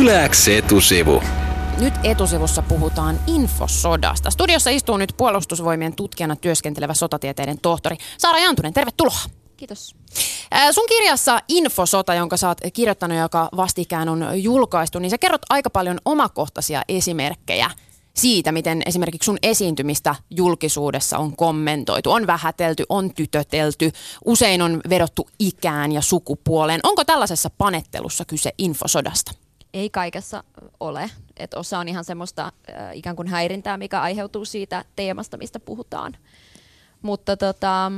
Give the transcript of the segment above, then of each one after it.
Yläks etusivu. Nyt etusivussa puhutaan infosodasta. Studiossa istuu nyt puolustusvoimien tutkijana työskentelevä sotatieteiden tohtori Saara Jantunen. Tervetuloa. Kiitos. Sun kirjassa Infosota, jonka sä oot kirjoittanut, joka vastikään on julkaistu, niin sä kerrot aika paljon omakohtaisia esimerkkejä siitä, miten esimerkiksi sun esiintymistä julkisuudessa on kommentoitu, on vähätelty, on tytötelty, usein on vedottu ikään ja sukupuoleen. Onko tällaisessa panettelussa kyse infosodasta? Ei kaikessa ole. Et osa on ihan semmoista äh, ikään kuin häirintää, mikä aiheutuu siitä teemasta, mistä puhutaan. Mutta tota,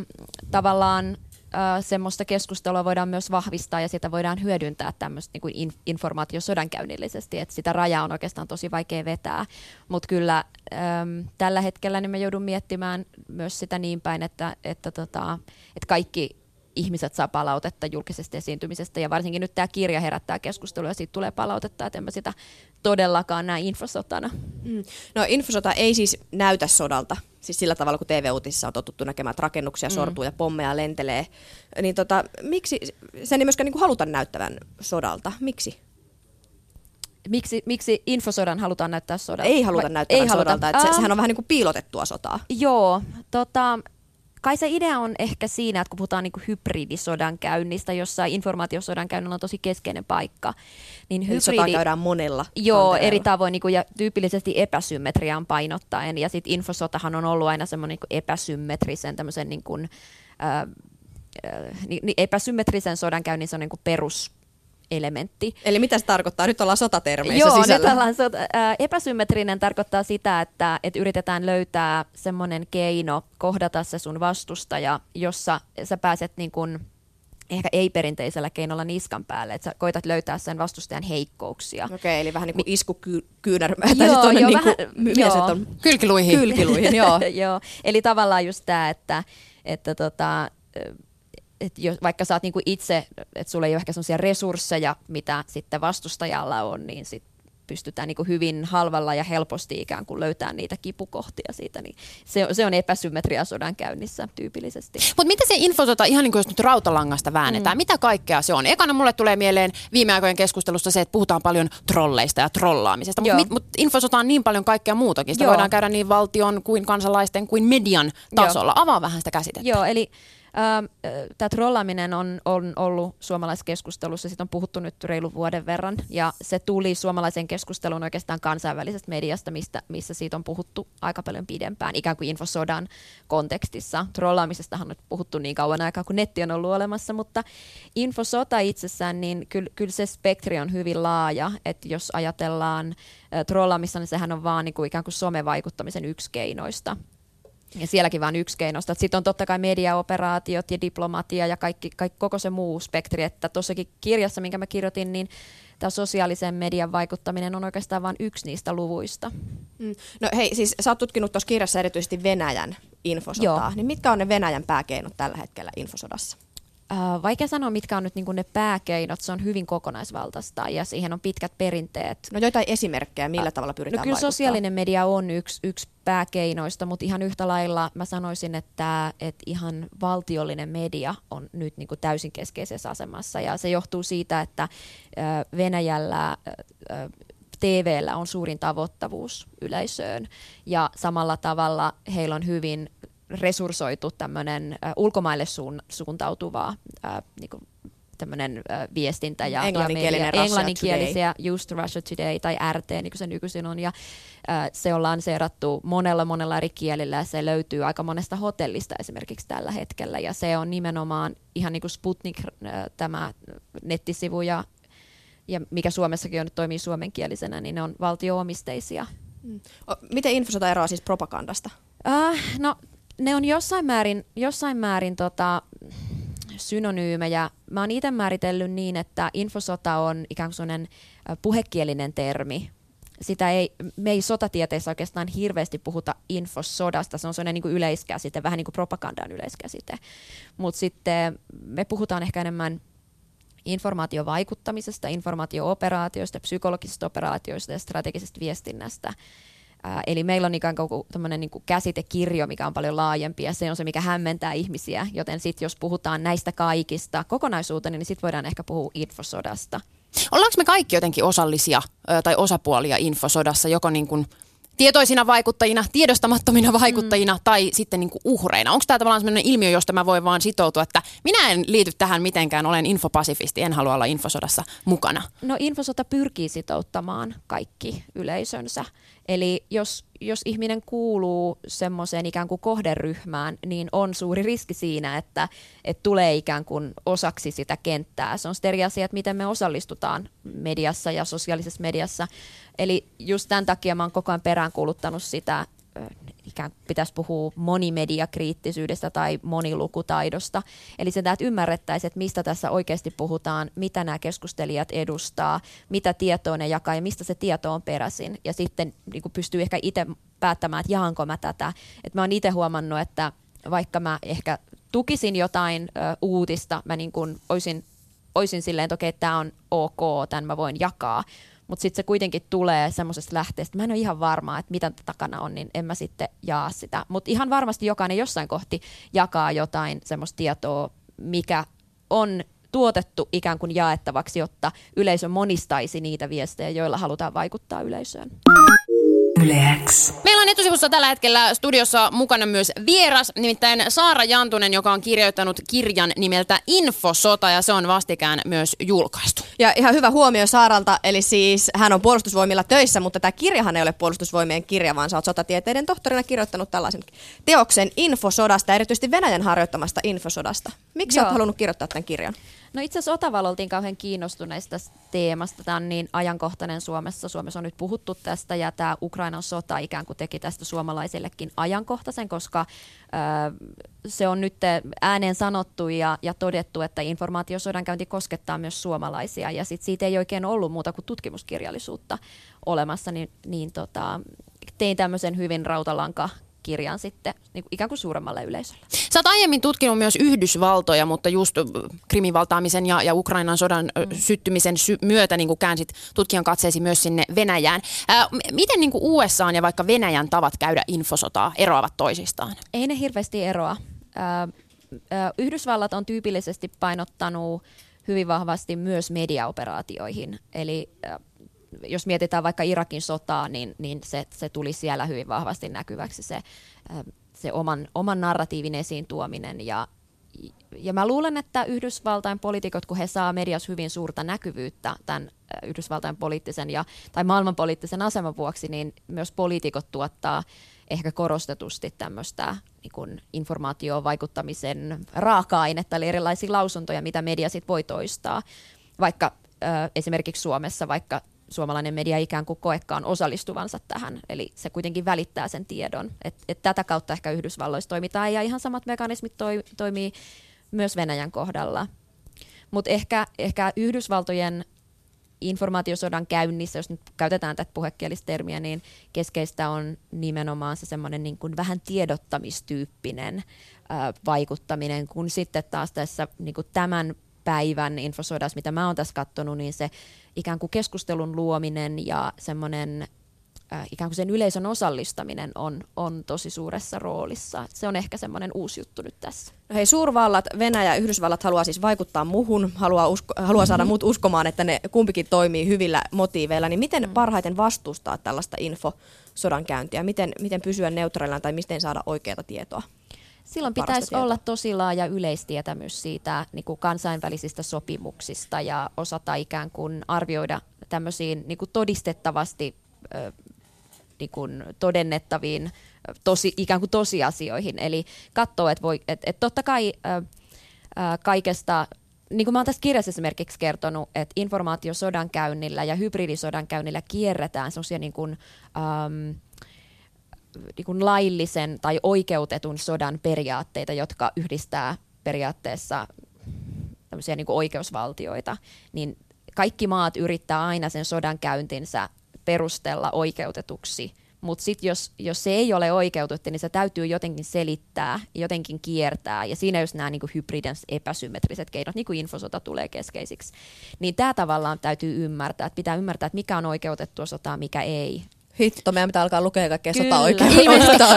tavallaan äh, semmoista keskustelua voidaan myös vahvistaa ja sitä voidaan hyödyntää tämmöistä niin in, informaatiosodankäynnillisesti, että sitä rajaa on oikeastaan tosi vaikea vetää. Mutta kyllä ähm, tällä hetkellä niin me joudun miettimään myös sitä niin päin, että, että, tota, että kaikki ihmiset saa palautetta julkisesta esiintymisestä ja varsinkin nyt tämä kirja herättää keskustelua ja siitä tulee palautetta, että en mä sitä todellakaan näe infosotana. Mm. No infosota ei siis näytä sodalta, siis sillä tavalla kun TV-uutisissa on totuttu näkemään, että rakennuksia mm. sortuu ja pommeja lentelee, niin tota, miksi sen ei myöskään niin kuin haluta näyttävän sodalta? Miksi? Miksi, miksi infosodan halutaan näyttää sodalta? Ei haluta näyttää sodalta, että se, sehän on vähän niin kuin piilotettua sotaa. Joo, tota, kai se idea on ehkä siinä, että kun puhutaan niin hybridisodan käynnistä, jossa informaatiosodan käynnillä on tosi keskeinen paikka. Niin hybridi, sotaa käydään monella. Joo, eri tavoin niin kuin, ja tyypillisesti epäsymmetriaan painottaen. Ja sitten infosotahan on ollut aina semmoinen niin epäsymmetrisen tämmöisen niin kuin, äh, äh, niin, epäsymmetrisen sodankäynnin se on niin kuin perus elementti. Eli mitä se tarkoittaa? Nyt ollaan sotatermeissä Joo, sisällä. nyt ollaan sota, ää, epäsymmetrinen tarkoittaa sitä, että, että yritetään löytää semmoinen keino kohdata se sun vastustaja, jossa sä pääset niin kuin, ehkä ei-perinteisellä keinolla niskan päälle, että sä koitat löytää sen vastustajan heikkouksia. Okei, okay, eli vähän niin kuin iskukyynär, tai joo, joo, niin kuin, joo. on kylkiluihin. Kylkiluihin, joo. joo. Eli tavallaan just tämä, että, että tota, et jos, vaikka sä oot niinku itse, että sulla ei ole ehkä sellaisia resursseja, mitä sitten vastustajalla on, niin sit pystytään niinku hyvin halvalla ja helposti ikään kuin löytämään niitä kipukohtia siitä, niin se, se on epäsymmetria sodan käynnissä tyypillisesti. Mutta mitä se infosota, ihan niin kuin jos nyt rautalangasta väännetään, mm. mitä kaikkea se on? Ekana mulle tulee mieleen viime aikojen keskustelusta se, että puhutaan paljon trolleista ja trollaamisesta, mutta mut infosota on niin paljon kaikkea muutakin. Sitä Joo. voidaan käydä niin valtion kuin kansalaisten kuin median tasolla. Joo. Avaa vähän sitä käsitettä. Joo, eli Tämä trollaaminen on, on ollut suomalaiskeskustelussa, siitä on puhuttu nyt reilu vuoden verran, ja se tuli suomalaisen keskusteluun oikeastaan kansainvälisestä mediasta, mistä, missä siitä on puhuttu aika paljon pidempään, ikään kuin infosodan kontekstissa. Trollaamisestahan on puhuttu niin kauan aikaa, kun netti on ollut olemassa, mutta infosota itsessään, niin kyllä, kyllä se spektri on hyvin laaja, että jos ajatellaan trollaamista, niin sehän on vaan niin kuin ikään kuin somevaikuttamisen yksi keinoista. Ja sielläkin vain yksi keinosta. Sitten on totta kai mediaoperaatiot ja diplomatia ja kaikki, kaikki, koko se muu spektri. Että tuossakin kirjassa, minkä mä kirjoitin, niin tämä sosiaalisen median vaikuttaminen on oikeastaan vain yksi niistä luvuista. Mm. No hei, siis sä oot tutkinut tuossa kirjassa erityisesti Venäjän infosotaa. Joo. Niin mitkä on ne Venäjän pääkeinot tällä hetkellä infosodassa? Äh, vaikea sanoa, mitkä on nyt niin ne pääkeinot. Se on hyvin kokonaisvaltaista ja siihen on pitkät perinteet. No joitain esimerkkejä, millä äh, tavalla pyritään No kyllä vaikuttaa? sosiaalinen media on yksi, yksi pääkeinoista, mutta ihan yhtä lailla mä sanoisin, että, että ihan valtiollinen media on nyt niin kuin täysin keskeisessä asemassa. Ja se johtuu siitä, että Venäjällä TVllä on suurin tavoittavuus yleisöön ja samalla tavalla heillä on hyvin resurssoitu tämmöinen äh, ulkomaille suun, suuntautuva äh, niin kuin tämmöinen äh, viestintä ja, englanninkielinen ja englanninkielisiä Today. Just Russia Today tai RT, niin kuin se nykyisin on, ja äh, se on lanseerattu monella monella eri kielillä ja se löytyy aika monesta hotellista esimerkiksi tällä hetkellä ja se on nimenomaan ihan niin kuin Sputnik äh, tämä nettisivu ja, ja mikä Suomessakin on nyt toimii suomenkielisenä, niin ne on valtioomisteisia. Mm. Miten infosota eroaa siis propagandasta? Uh, no ne on jossain määrin, jossain määrin tota, synonyymejä. Mä oon itse määritellyt niin, että infosota on ikään kuin puhekielinen termi. Sitä ei, me ei sotatieteessä oikeastaan hirveästi puhuta infosodasta, se on sellainen niin kuin yleiskäsite, vähän niin kuin propagandan yleiskäsite. Mutta sitten me puhutaan ehkä enemmän informaatiovaikuttamisesta, informaatiooperaatioista, psykologisista operaatioista ja strategisesta viestinnästä. Ää, eli meillä on ikään kuin tämmöinen niin käsitekirjo, mikä on paljon laajempi ja se on se, mikä hämmentää ihmisiä. Joten sitten jos puhutaan näistä kaikista kokonaisuutena, niin sitten voidaan ehkä puhua infosodasta. Ollaanko me kaikki jotenkin osallisia tai osapuolia infosodassa, joko niin kuin tietoisina vaikuttajina, tiedostamattomina vaikuttajina mm. tai sitten niin kuin uhreina? Onko tämä tavallaan sellainen ilmiö, josta mä voin vaan sitoutua, että minä en liity tähän mitenkään, olen infopasifisti, en halua olla infosodassa mukana? No infosota pyrkii sitouttamaan kaikki yleisönsä. Eli jos, jos ihminen kuuluu semmoiseen ikään kuin kohderyhmään, niin on suuri riski siinä, että, että tulee ikään kuin osaksi sitä kenttää. Se on sitten eri asia, että miten me osallistutaan mediassa ja sosiaalisessa mediassa. Eli just tämän takia mä oon koko ajan peräänkuuluttanut sitä kuin pitäisi puhua monimediakriittisyydestä tai monilukutaidosta. Eli sen, että ymmärrettäisiin, että mistä tässä oikeasti puhutaan, mitä nämä keskustelijat edustaa, mitä tietoa ne jakaa ja mistä se tieto on peräisin. Ja sitten niin pystyy ehkä itse päättämään, että jaanko mä tätä. Että mä oon itse huomannut, että vaikka mä ehkä tukisin jotain ö, uutista, mä niin kuin olisin, olisin silleen, että okei, tämä on ok, tämän mä voin jakaa, mutta sitten se kuitenkin tulee semmoisesta lähteestä, mä en ole ihan varma, että mitä takana on, niin en mä sitten jaa sitä. Mutta ihan varmasti jokainen jossain kohti jakaa jotain semmoista tietoa, mikä on tuotettu ikään kuin jaettavaksi, jotta yleisö monistaisi niitä viestejä, joilla halutaan vaikuttaa yleisöön. Yleäks. Meillä on etusivussa tällä hetkellä studiossa mukana myös vieras, nimittäin Saara Jantunen, joka on kirjoittanut kirjan nimeltä Infosota ja se on vastikään myös julkaistu. Ja ihan hyvä huomio Saaralta, eli siis hän on puolustusvoimilla töissä, mutta tämä kirjahan ei ole puolustusvoimien kirja, vaan sä oot sotatieteiden tohtorina kirjoittanut tällaisen teoksen infosodasta, erityisesti Venäjän harjoittamasta infosodasta. Miksi Joo. olet halunnut kirjoittaa tämän kirjan? No itse asiassa Otavalla oltiin kauhean kiinnostuneista teemasta. Tämä on niin ajankohtainen Suomessa. Suomessa on nyt puhuttu tästä ja tämä Ukrainan sota ikään kuin teki tästä suomalaisillekin ajankohtaisen, koska ö, se on nyt ääneen sanottu ja, ja todettu, että informaatiosodankäynti koskettaa myös suomalaisia ja sit siitä ei oikein ollut muuta kuin tutkimuskirjallisuutta olemassa, niin, niin tota, tein tämmöisen hyvin rautalanka kirjan sitten niin kuin ikään kuin suuremmalle yleisölle. Sä oot aiemmin tutkinut myös Yhdysvaltoja, mutta just Krimin valtaamisen ja, ja Ukrainan sodan mm. syttymisen sy- myötä niin kuin käänsit tutkijan katseesi myös sinne Venäjään. Ää, miten niin kuin USA ja vaikka Venäjän tavat käydä infosotaa eroavat toisistaan? Ei ne hirveästi eroa. Ää, ää, Yhdysvallat on tyypillisesti painottanut hyvin vahvasti myös mediaoperaatioihin. Eli jos mietitään vaikka Irakin sotaa, niin, niin se, se tuli siellä hyvin vahvasti näkyväksi se, se oman, oman narratiivin esiin tuominen. Ja, ja mä luulen, että Yhdysvaltain poliitikot, kun he saa mediassa hyvin suurta näkyvyyttä tämän Yhdysvaltain poliittisen ja, tai maailmanpoliittisen aseman vuoksi, niin myös poliitikot tuottaa ehkä korostetusti tämmöistä niin informaatioon vaikuttamisen raaka-ainetta, eli erilaisia lausuntoja, mitä media sit voi toistaa. Vaikka äh, esimerkiksi Suomessa, vaikka suomalainen media ikään kuin koekkaan osallistuvansa tähän. Eli se kuitenkin välittää sen tiedon. Et, et tätä kautta ehkä Yhdysvalloissa toimitaan ja ihan samat mekanismit toi, toimii myös Venäjän kohdalla. Mutta ehkä, ehkä Yhdysvaltojen informaatiosodan käynnissä, jos nyt käytetään tätä puhekielistermiä, niin keskeistä on nimenomaan se semmoinen niin kuin vähän tiedottamistyyppinen ää, vaikuttaminen, kun sitten taas tässä niin kuin tämän päivän infosodassa, mitä mä oon tässä katsonut, niin se ikään kuin keskustelun luominen ja semmoinen äh, ikään kuin sen yleisön osallistaminen on, on tosi suuressa roolissa. Se on ehkä semmoinen uusi juttu nyt tässä. No hei, suurvallat, Venäjä ja Yhdysvallat haluaa siis vaikuttaa muhun, haluaa, usko, haluaa saada mm-hmm. muut uskomaan, että ne kumpikin toimii hyvillä motiiveilla. Niin miten mm-hmm. parhaiten vastustaa tällaista infosodankäyntiä? Miten, miten pysyä neutraalina tai miten saada oikeaa tietoa? Silloin pitäisi olla tosi laaja yleistietämys siitä niin kuin kansainvälisistä sopimuksista ja osata ikään kuin arvioida tämmöisiin niin kuin todistettavasti niin kuin todennettaviin tosi, ikään kuin tosiasioihin. Eli katsoo, että, voi, että, että totta kai kaikesta niin kuin mä oon tässä kirjassa esimerkiksi kertonut, että informaatiosodan käynnillä ja hybridisodan käynnillä kierretään sellaisia niin kuin, ähm, niin kuin laillisen tai oikeutetun sodan periaatteita, jotka yhdistää periaatteessa tämmöisiä niin kuin oikeusvaltioita, niin kaikki maat yrittää aina sen sodan käyntinsä perustella oikeutetuksi, mutta sitten jos, jos se ei ole oikeutettu, niin se täytyy jotenkin selittää, jotenkin kiertää, ja siinä jos nämä niin hybriden epäsymmetriset keinot, niin kuin infosota tulee keskeisiksi, niin tämä tavallaan täytyy ymmärtää, että pitää ymmärtää, että mikä on oikeutettua sotaa, mikä ei, Hitto, meidän pitää alkaa lukea kaikkea sota oikein.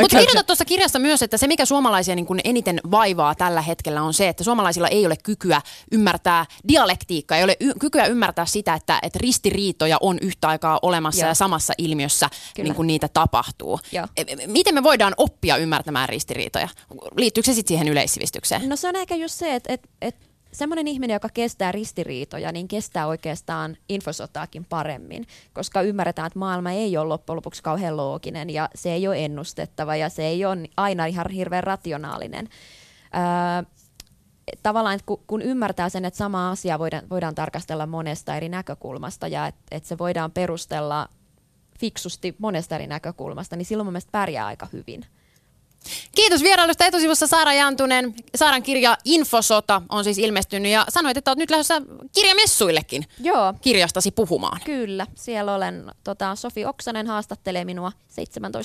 Mutta kirjoitat tuossa kirjassa myös, että se mikä suomalaisia niin kuin eniten vaivaa tällä hetkellä on se, että suomalaisilla ei ole kykyä ymmärtää dialektiikkaa, ei ole y- kykyä ymmärtää sitä, että, että ristiriitoja on yhtä aikaa olemassa Joo. ja samassa ilmiössä Kyllä. niin kuin niitä tapahtuu. Joo. E- e- Miten me voidaan oppia ymmärtämään ristiriitoja? Liittyykö se sitten siihen yleissivistykseen? No se on ehkä just se, että et, et semmoinen ihminen, joka kestää ristiriitoja, niin kestää oikeastaan infosotaakin paremmin, koska ymmärretään, että maailma ei ole loppujen lopuksi kauhean looginen ja se ei ole ennustettava ja se ei ole aina ihan hirveän rationaalinen. Öö, tavallaan, että kun, ymmärtää sen, että sama asia voidaan, voidaan tarkastella monesta eri näkökulmasta ja että et se voidaan perustella fiksusti monesta eri näkökulmasta, niin silloin mun mielestä pärjää aika hyvin. Kiitos vierailusta etusivussa Saara Jantunen. Saaran kirja Infosota on siis ilmestynyt ja sanoit, että olet nyt lähdössä kirjamessuillekin Joo, kirjastasi puhumaan. Kyllä, siellä olen. Tota, Sofi Oksanen haastattelee minua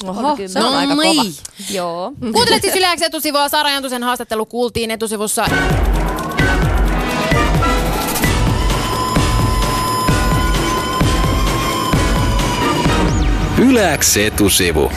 17.30. Oho, se on aika niin. kova. Joo. Kuuntelet siis Yle X etusivua. Saara Jantusen haastattelu kuultiin etusivussa. Yläks etusivu.